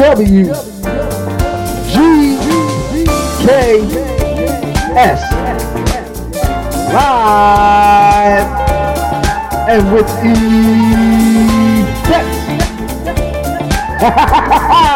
W G K S live and with effects.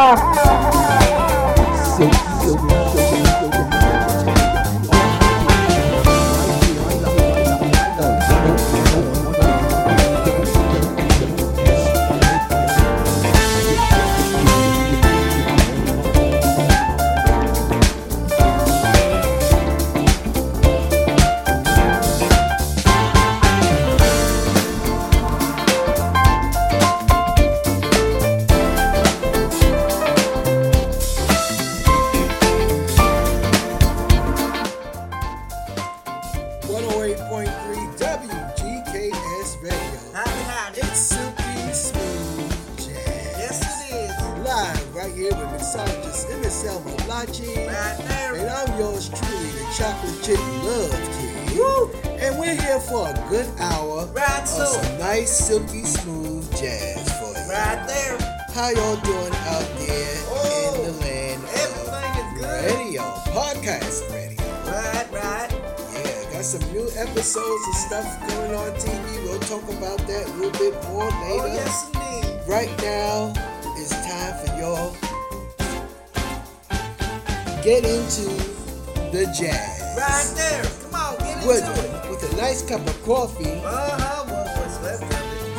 going on TV. We'll talk about that a little bit more later. Oh, yes, indeed. Right now, it's time for y'all get into the jazz. Right there. Come on, get into with, it. With a nice cup of coffee. Uh-huh. Well, what's left.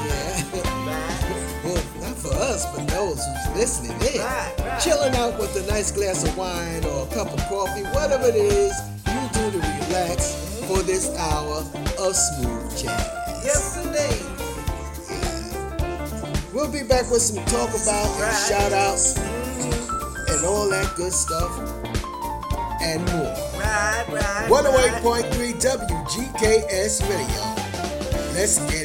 Yeah. Well, not for us, but those who's listening in. Right, right. Chilling out with a nice glass of wine or a cup of coffee, whatever it is you do to relax for this hour of smooth jazz. Yes, indeed. We'll be back with some talk about right. and shout outs and all that good stuff and more. Right, right. 108.3 WGKS Radio. Let's get it. Get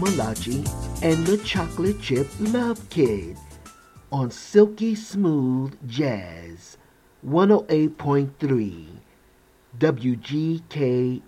Malachi and the Chocolate Chip Love Kid on Silky Smooth Jazz 108.3 WGKS.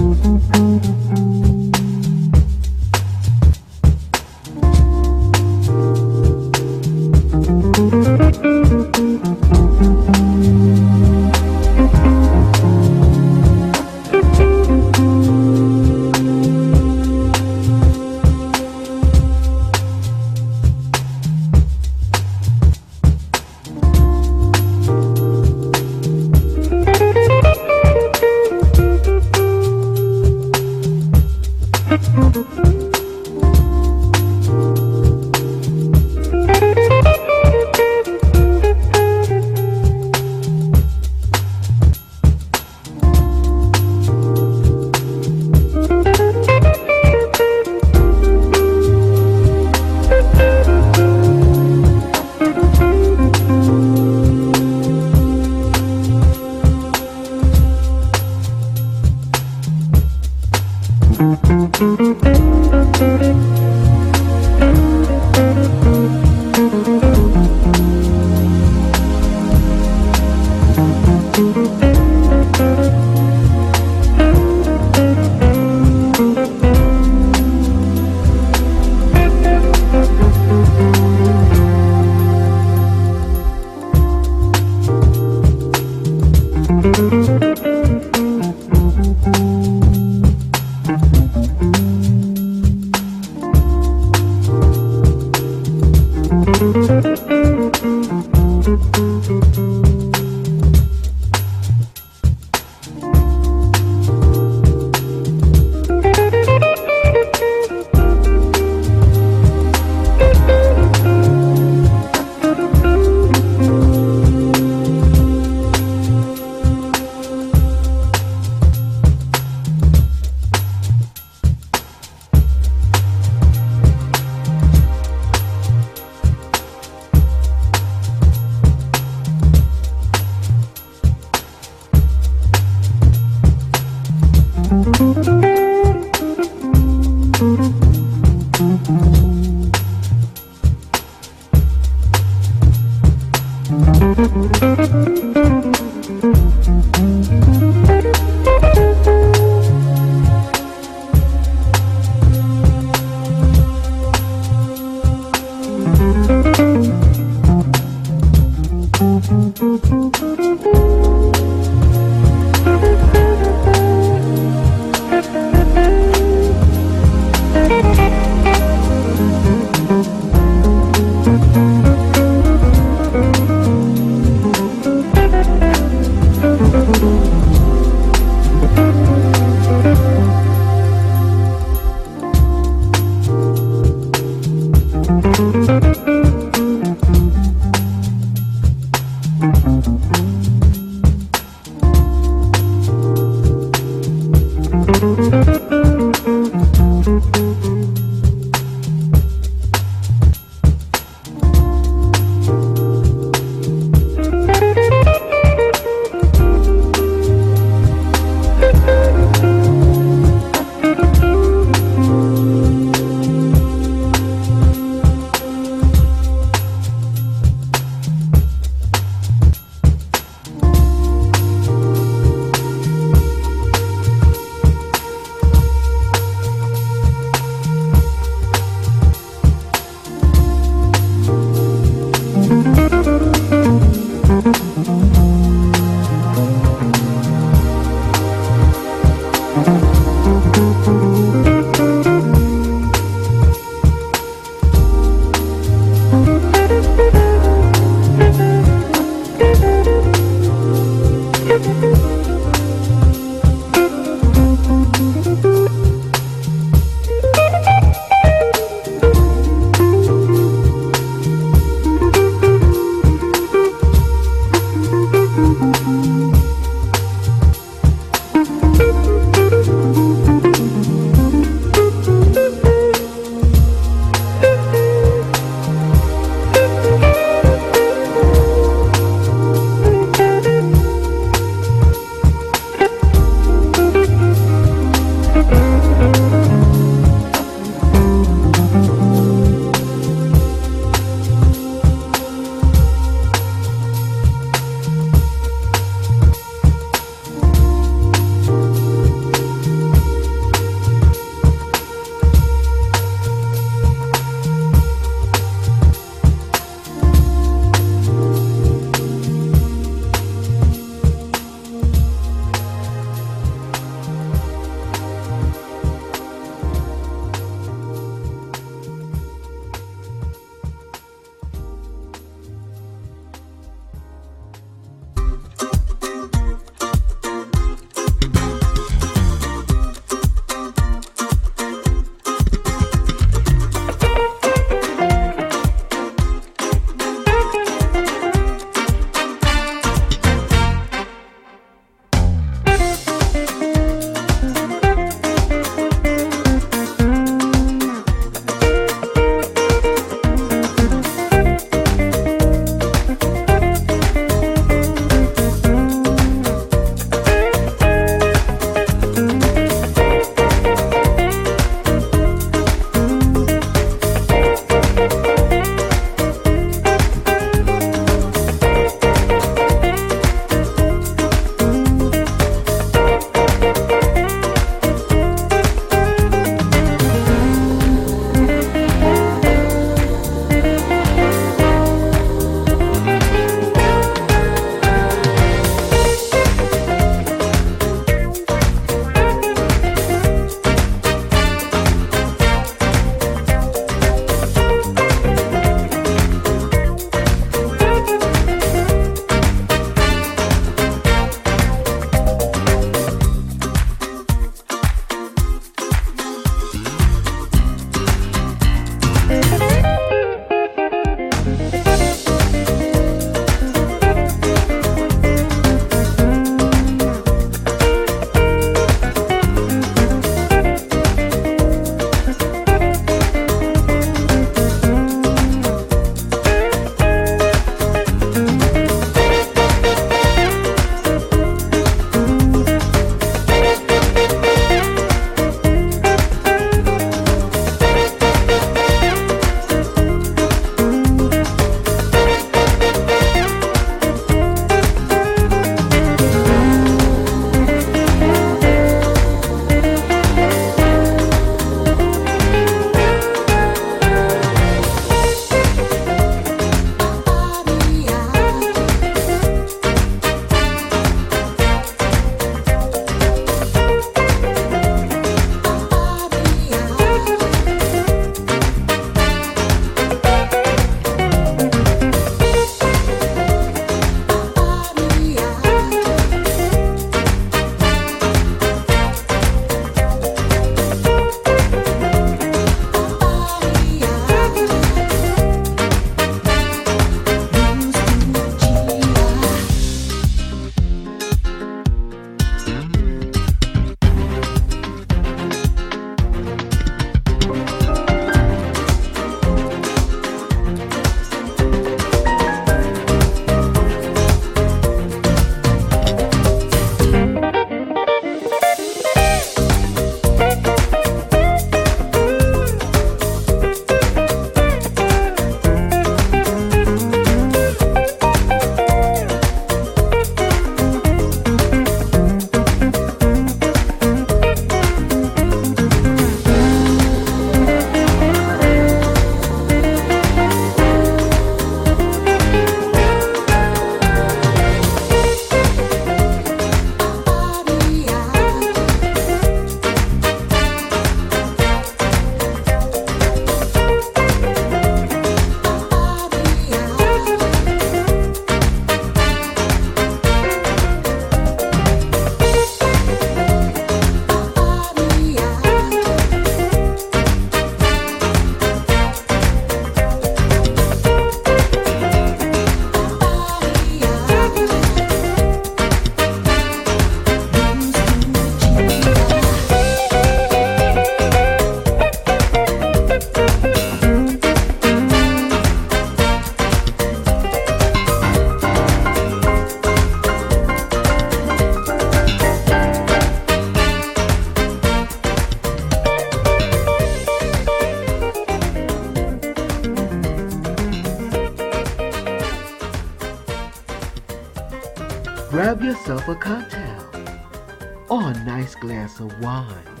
Glass of wine.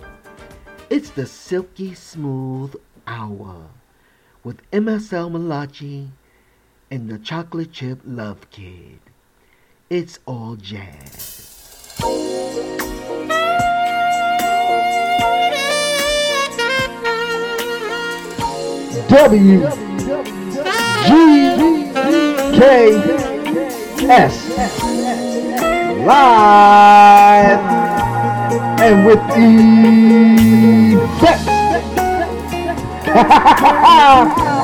It's the silky smooth hour with MSL Malachi and the chocolate chip love kid. It's all jazz. W G K S live and with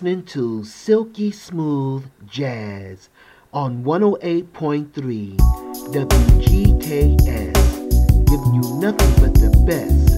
listening to Silky Smooth Jazz on 108.3 WGKS, giving you nothing but the best.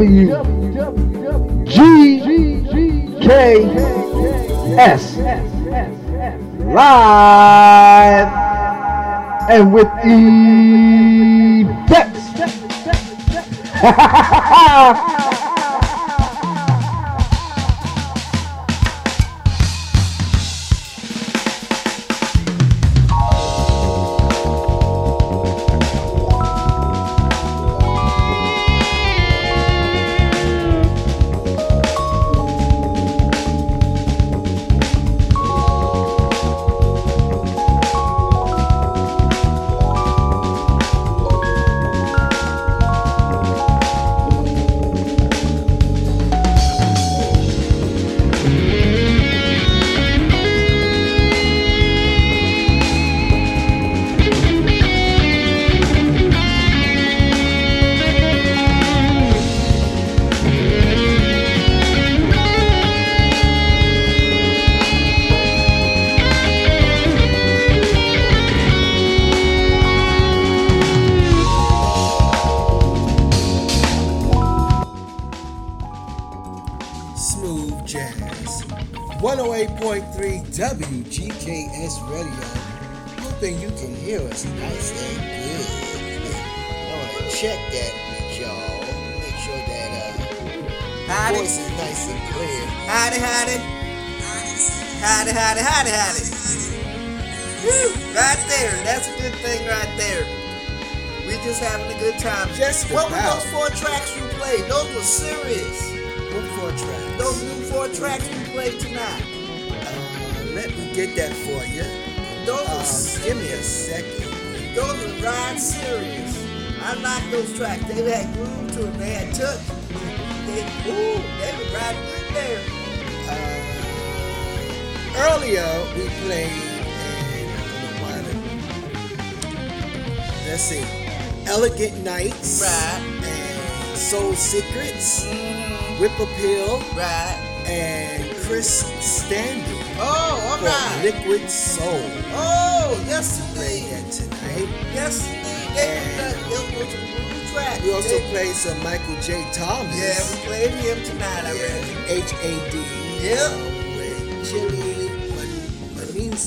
Effect. WGKS live and with effects. Whip Appeal, Right. and Chris Standring Oh, all for right. Liquid Soul. Oh, yes Played indeed. that tonight. Yes indeed. They were those were some groove tracks. We also They- played some Michael J. Thomas. Yeah, we played him tonight, I reckon. H A D. Yep. uh, With Chili Manins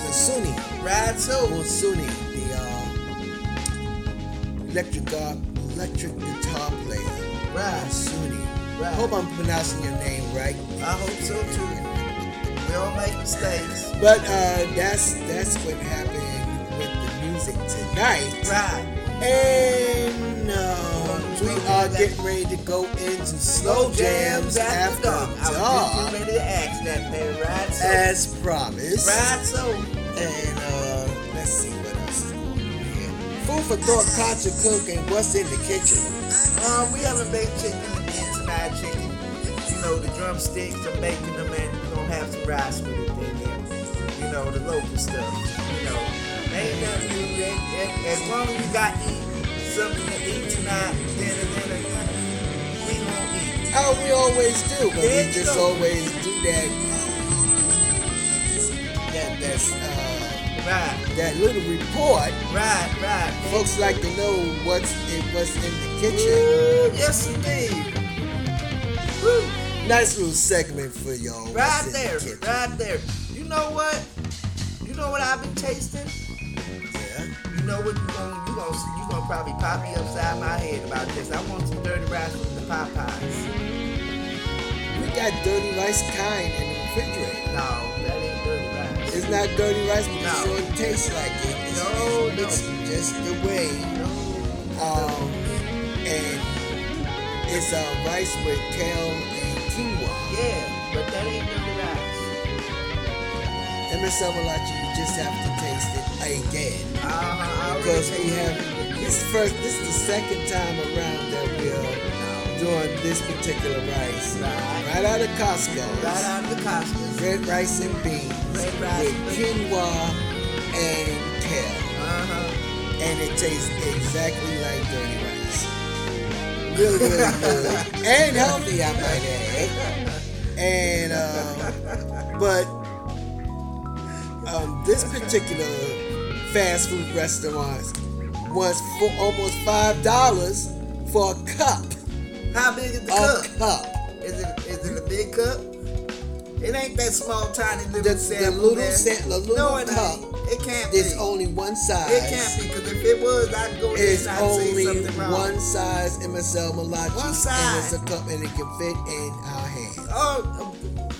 Masuni. Ride so. Masuni, the uh, electric guitar, electric guitar player. Right. Masuni. Right. Hope I'm pronouncing your name right. I hope so too. We all make mistakes. But uh, that's that's what happened with the music tonight. Right. And uh, we are getting ready to go into slow jams after dark. I was ready to ask that, man. Ride so. as promised. Ride so. And uh, let's see what else is going on here. Food for thought, contra cook, and what's in the kitchen. Um, we haven't baked chicken drumsticks, I'm making them, and we're gonna have rice with it in there. You know, the local stuff. You know, ain't nothing new. As long as we got eat something to eat tonight, dinner, dinner, we gonna eat. Oh, we always do, but we just always do that. That that's uh, Right, that little report. right, right. Folks like to know what's in, what's in the kitchen. Ooh, yes, indeed. Woo. Nice little segment for y'all. Right the there, right there. You know what? You know what I've been tasting? Yeah. You know what you gonna you gonna you gonna probably pop me upside my head about this. I want some dirty rice from the Popeyes. We got dirty rice kind in the refrigerator. No, that ain't dirty rice. It's not dirty rice, but No. it sure tastes like it. It's, No, it's, no. just the way. No, Um, and it's uh, rice with kale. Yeah, but that ain't dirty rice. MSL Malachi, you just have to taste it again. Uh-huh. Because we have this first this is the second time around that we're doing this particular rice. Right. Right out of Costco. right out of the Costco. Red rice and beans Red rice with quinoa and kale. Uh-huh. And it tastes exactly like dirty rice. Really, really good. and healthy, I might add. And uh, but um, this particular fast food restaurant was for almost five dollars for a cup How big is the A cup? cup. Is it is it a big cup? It ain't that small, tiny little The, the sample little, there. sa- the little no, it cup ain't. It can't be. It's only one size. it can't be because if it was, I'd go there It's and I'd say only something wrong. one size MSL Malachi. One And it's a cup and it can fit in our hands. Oh,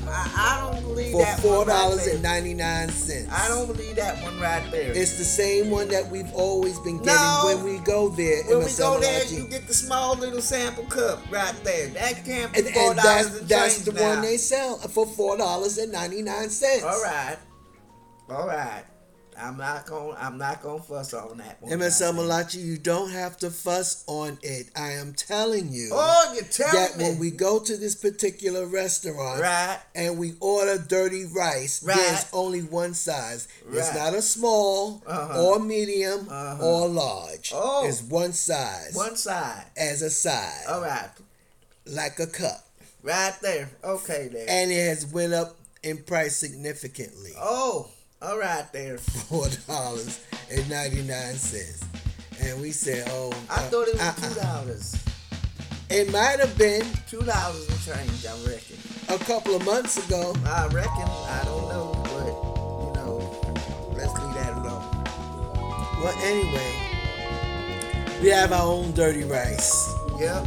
I, I don't believe For that four dollars and ninety nine cents. I don't believe that one right there. It's the same one that we've always been getting No. when we go there. when we go there, you get the small little sample cup right there. That can't be and, four and dollars that's and that's change the now. one they sell for four dollars and ninety nine cents. All right, all right. I'm not gonna. I'm not gonna fuss on that one. Right. Malachi, you don't have to fuss on it. I am telling you Oh, you're telling that me. when we go to this particular restaurant right, and we order dirty rice, Right. there's only one size. Right. It's not a small Uh-huh. or medium Uh-huh. or large. Oh. It's one size one side. as a side, All right, like a cup. right there. Okay, there. And it has went up in price significantly. oh, all right there. four dollars and ninety nine cents. And we said, "Oh, I uh, thought it was uh-uh. two dollars. It might have been Two dollars and change. I reckon. a couple of months ago. I reckon. I don't know, but you know, let's leave that alone. Well, anyway, we have our own dirty rice, Yep.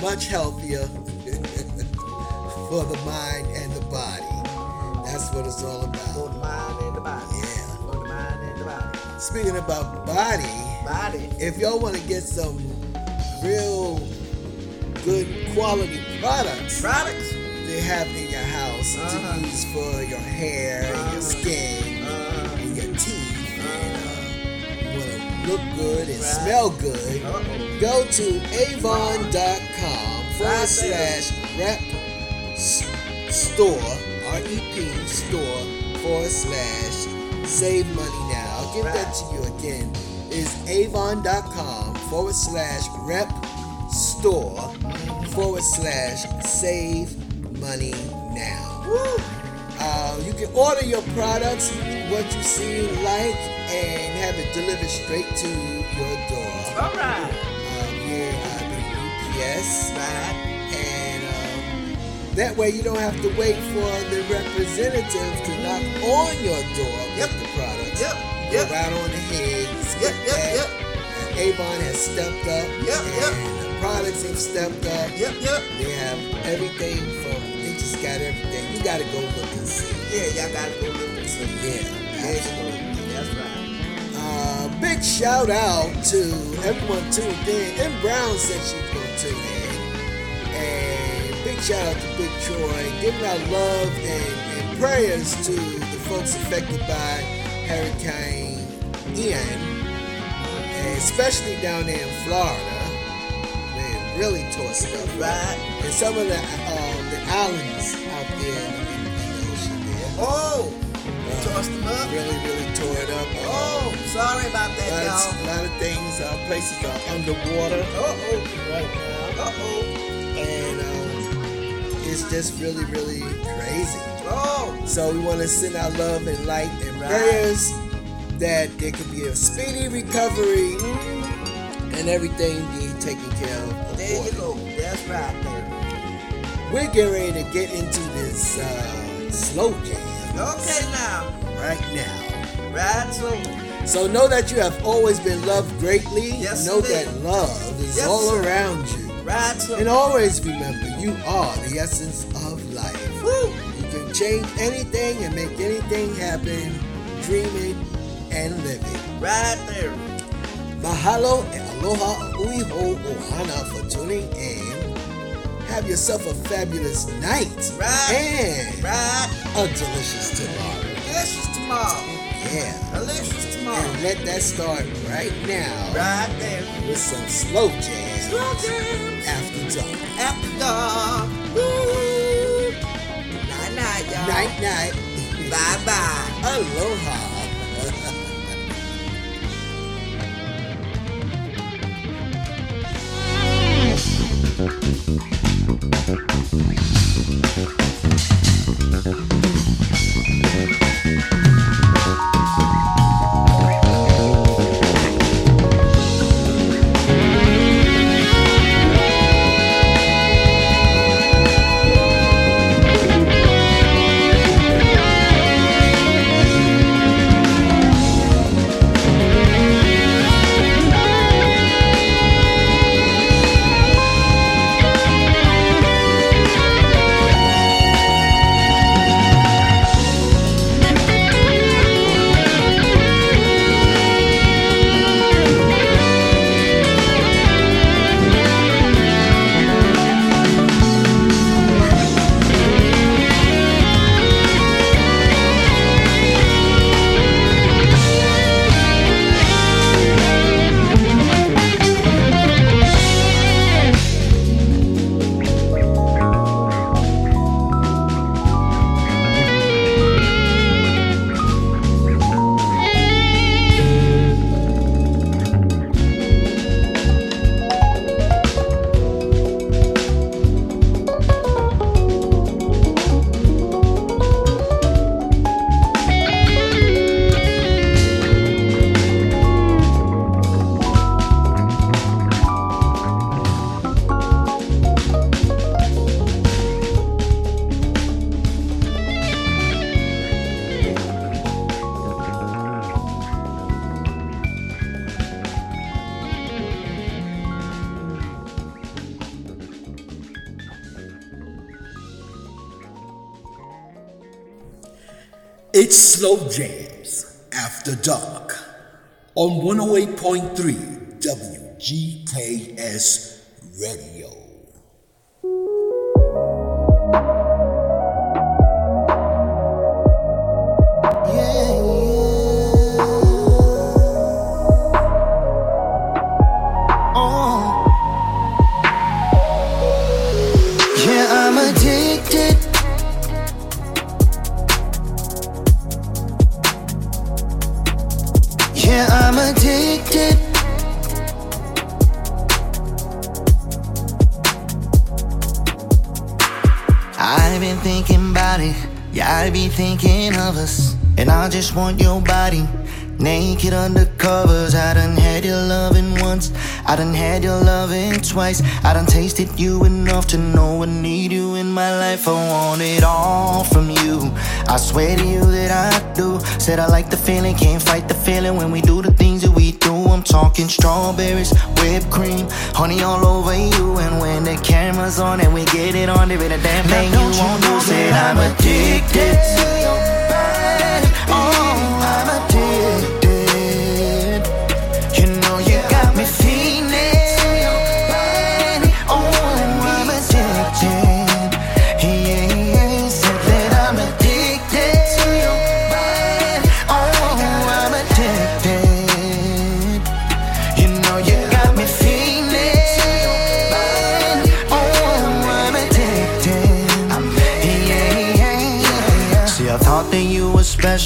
much healthier for the mind and the body. That's what it's all For about. the mind and the body. Yeah. For the mind and the body. Speaking about body, Body. if y'all want to get some real good quality products, Products. they have in your house Uh-huh. to use for your hair and Uh-huh. your skin Uh, and your teeth. And, uh, uh, you want to look good and Right. smell good. uh-oh. Go to avon.com forward slash rep store, R E P store forward slash save money now. I'll give that to you again. Is avon.com forward slash rep store forward slash save money now. Woo. Uh, you can order your products, what you see like, and have it delivered straight to your door. All right. At the UPS, Right. That way you don't have to wait for the representative to knock on your door Yep. with the products. Yep. Go Yep. right on ahead. Yep. Yep. that. Yep. And Avon has stepped up. Yep, And yep. the products have stepped up. Yep. Yep. They have everything from. They just got everything. You got to go look and see. Yeah, y'all gotta go look and see. Yeah, Absolutely. That's right. Uh, big shout out to everyone tuned in. M Brown said she's gonna tune in. Shout out to Big Troy, giving our love and, and prayers to the folks affected by Hurricane Ian, and especially down there in Florida, it really tore stuff up. Right. And some of the um, the islands out there in the, ocean there. Oh, uh, tossed them up. Really, really tore it up. Oh, sorry about that, lot, y'all. a lot of things, uh, places are underwater Uh oh. right now, it's just really, really crazy. Oh. So we want to send our love and light and Right. prayers that there could be a speedy recovery and everything be taken care of. There you go. That's right there. We're getting ready to get into this uh, slow jam Okay now. right now. Right so. So know that you have always been loved greatly. Yes, know that love is Yes, all around you. Right so. And always remember, you are the essence of life. Woo. You can change anything and make anything happen, dreaming and living. Right there. Mahalo and aloha uiho ohana for tuning in. Have yourself a fabulous night Right. and Right. a delicious tomorrow. Delicious tomorrow. Yeah. Delicious tomorrow. And let that start right now. Right there. With some slow jams. Slow jams. After dark. After dark. Night night, y'all. Night night. bye bye. Aloha. 108.3 twice. I done tasted you enough to know I need you in my life. I want it all from you. I swear to you that I do. Said I like the feeling, can't fight the feeling when we do the things that we do. I'm talking strawberries, whipped cream, honey all over you. And when the camera's on and we get it on, there ain't a damn thing you won't do. Said I'm addicted to your body. Oh,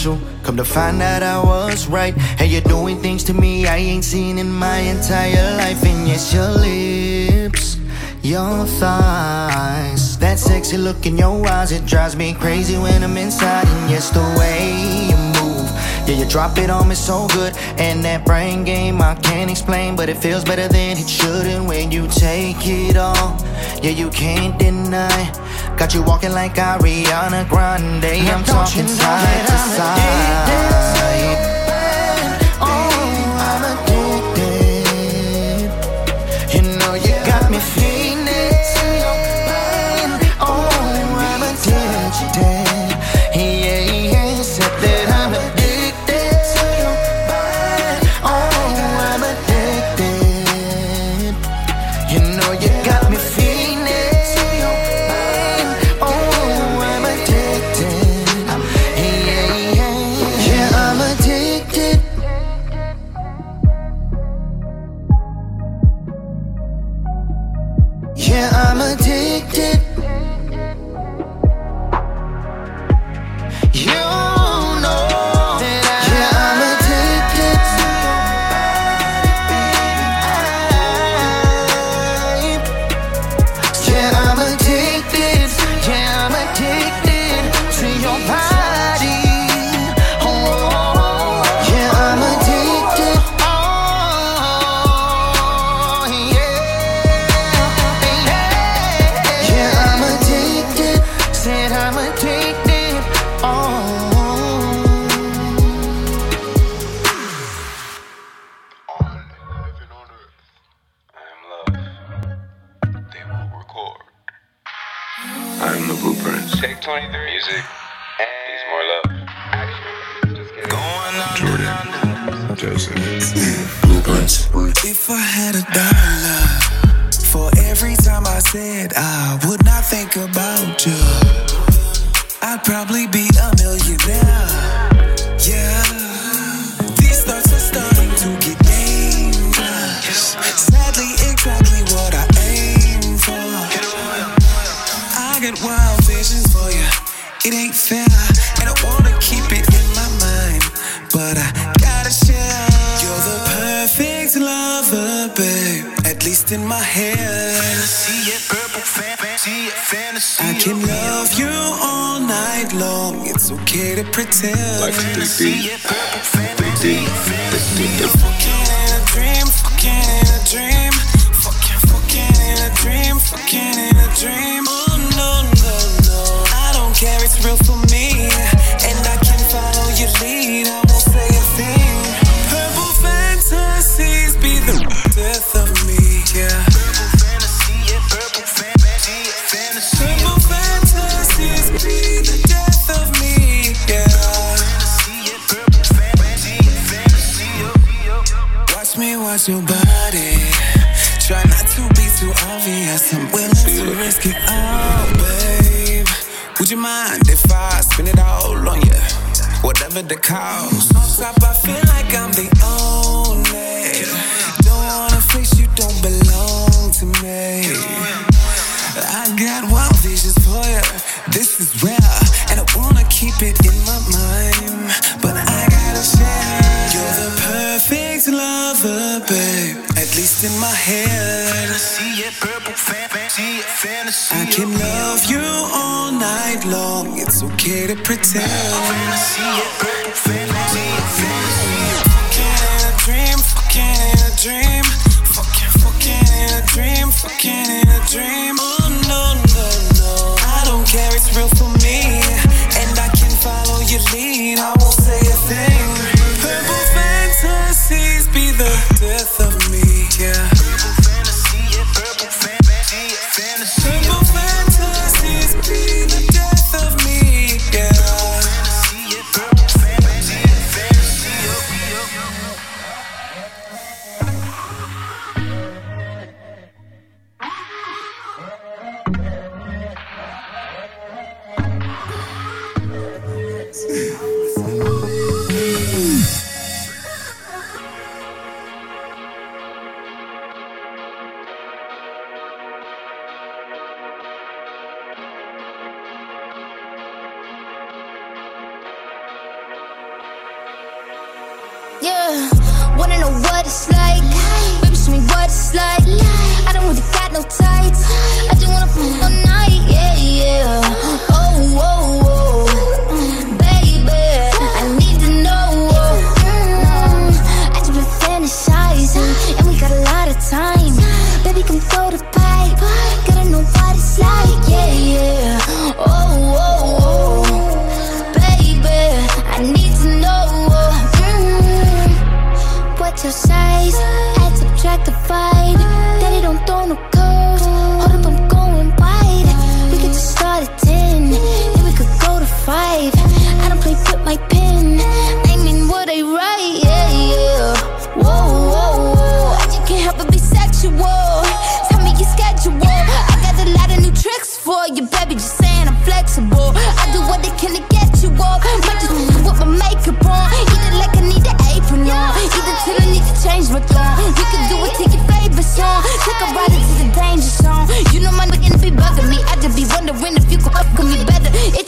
special. Come to find out I was right. And you're doing things to me I ain't seen in my entire life. And yes, your lips, your thighs, that sexy look in your eyes. It drives me crazy when I'm inside. And yes, the way you move. Yeah, you drop it on me so good. And that brain game I can't explain, but it feels better than it should. And when you take it all, yeah, you can't deny. Got you walking like Ariana Grande. I'm talking side to side. Oh, I'm addicted. You know you got me feeling. It ain't fair, and I wanna keep it in my mind, but I gotta share. You're the perfect lover, babe. At least in my head. See it, purple fantasy, fantasy. I can love you all night long. It's okay to pretend. Like a big D. Big D. Big D. Fucking in a dream, fucking in a dream. Fucking, fucking in a dream, fucking in a dream. Real for me. your you mind if I spin it all on you? Whatever the cost. pretend. the fire.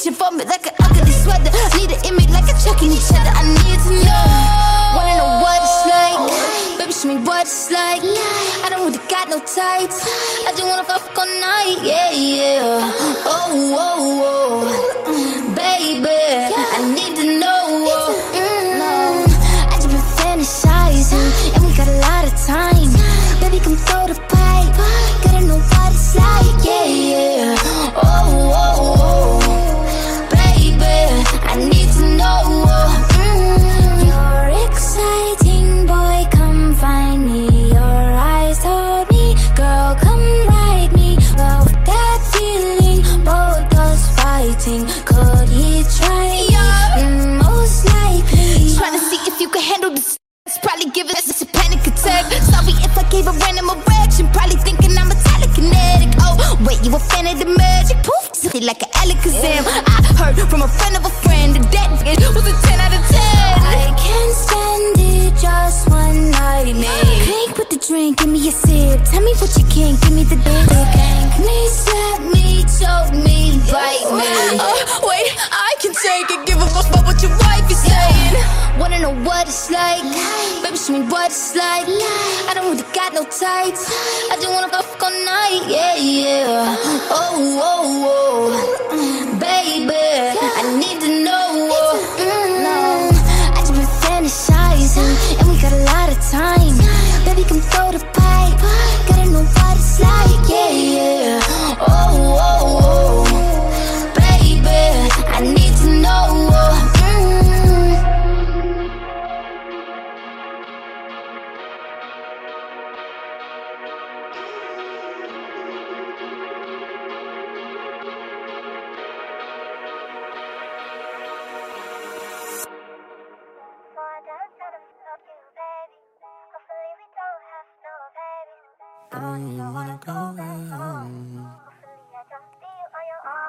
reaching for me like an ugly sweater. Need an image like a Chuck in each other. I need to know. Wanna know what it's like? Baby, show me what it's like. I don't really got no tights. I just wanna fuck all night. Yeah, yeah. Oh, oh, oh. Baby. a fan of the magic. Poof, took it like an Alakazam. I heard from a friend of a friend that that was a 10 out of 10. I can't stand it, just one night, man. Clink with the drink, give me a sip. Tell me what you can, give me the dick. Thank me, slap me, choke me, bite me. Uh, wait, I can take it, give a fuck know what it's like. Life. Baby, show me what it's like. Life. I don't really got no tights. Life. I just wanna fuck all night. Yeah, yeah. Oh, oh, oh. Baby, yeah. I need to know. Mm -hmm. I just been fantasizing, and we got a lot of time. Baby, come throw the pipe. Gotta know what it's like. Yeah, yeah.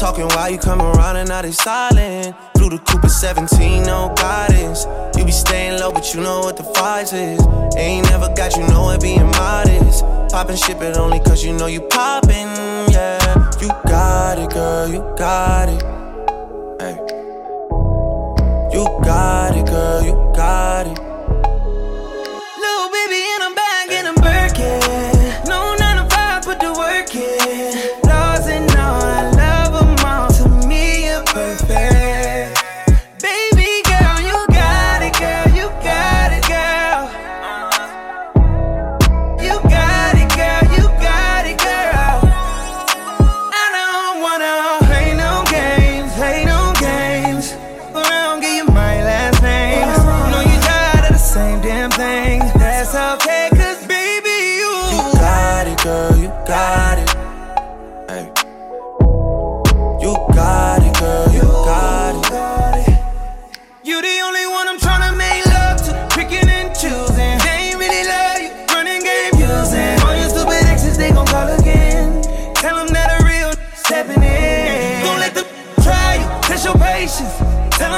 Talking while you come around and now they silent. Blue the Cooper 17, no guidance. You be staying low, but you know what the fight is. Ain't never got you know it being modest. Poppin' ship it only cause you know you poppin', yeah. You got it, girl, you got it. Hey. You got it, girl, you got it.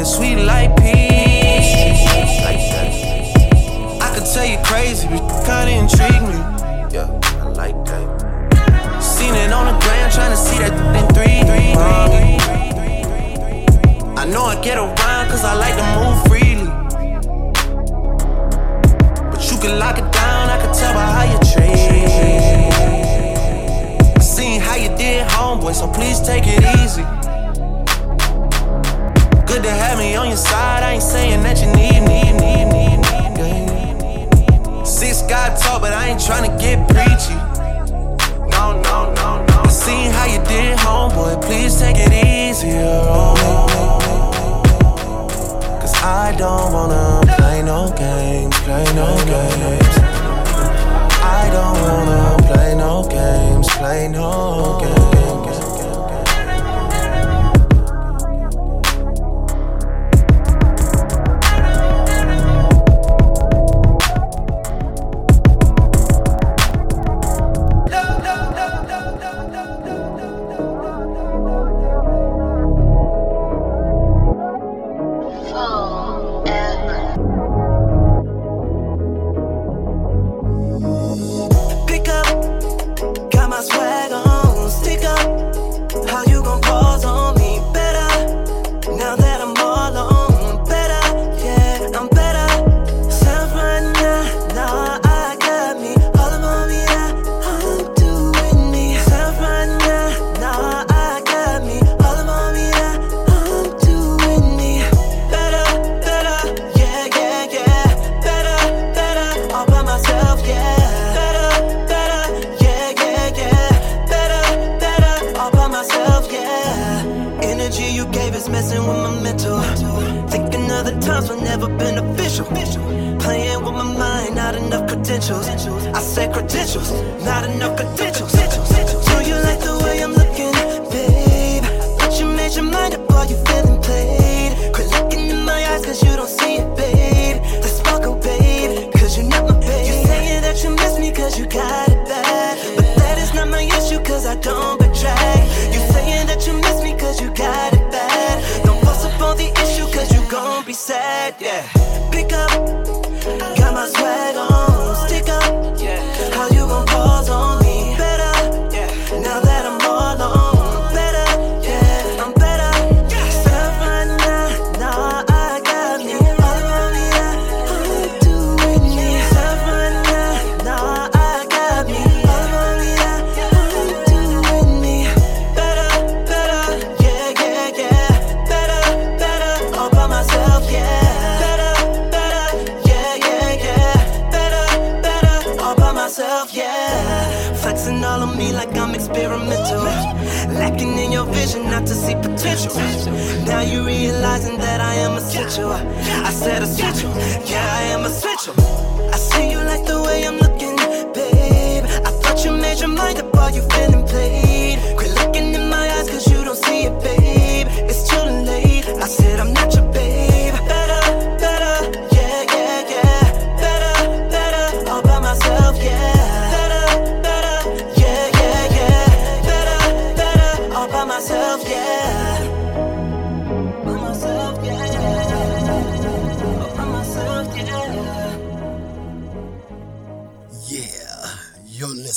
Pearland, sweet like peach. I could tell you crazy, but you kinda intrigue me. Yeah, I like that. Seen it on the ground, trying to see that in three. I know I get around cause I like to move freely. But you can lock it down, I can tell by how you treat. I seen how you did, homeboy, so please take it easy. Good to have me on your side, I ain't saying that you need, need, need, need, need. yeah. Six God talk, but I ain't trying to get preachy. No, no, no, no. I seen how you did, homeboy, please take it easier on me. Cause I don't wanna play no games, play no games. I don't wanna play no games, play no games.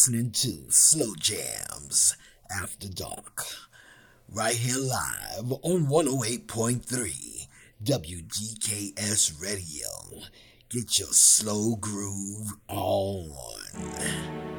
listening to Slow Jams After Dark, right here live on 108.3 WGKS Radio. Get your slow groove on.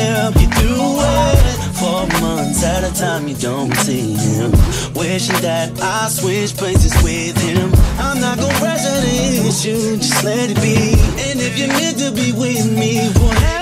help you do it. For months at a time, you don't see him. Wishing that I switch places with him. I'm not gonna present you just let it be. And if you're meant to be with me, what happened?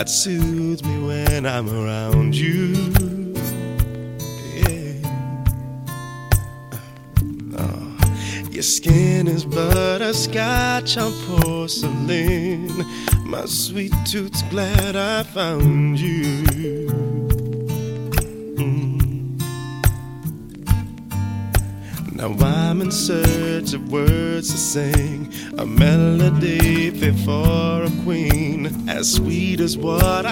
That soothes as what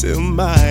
till my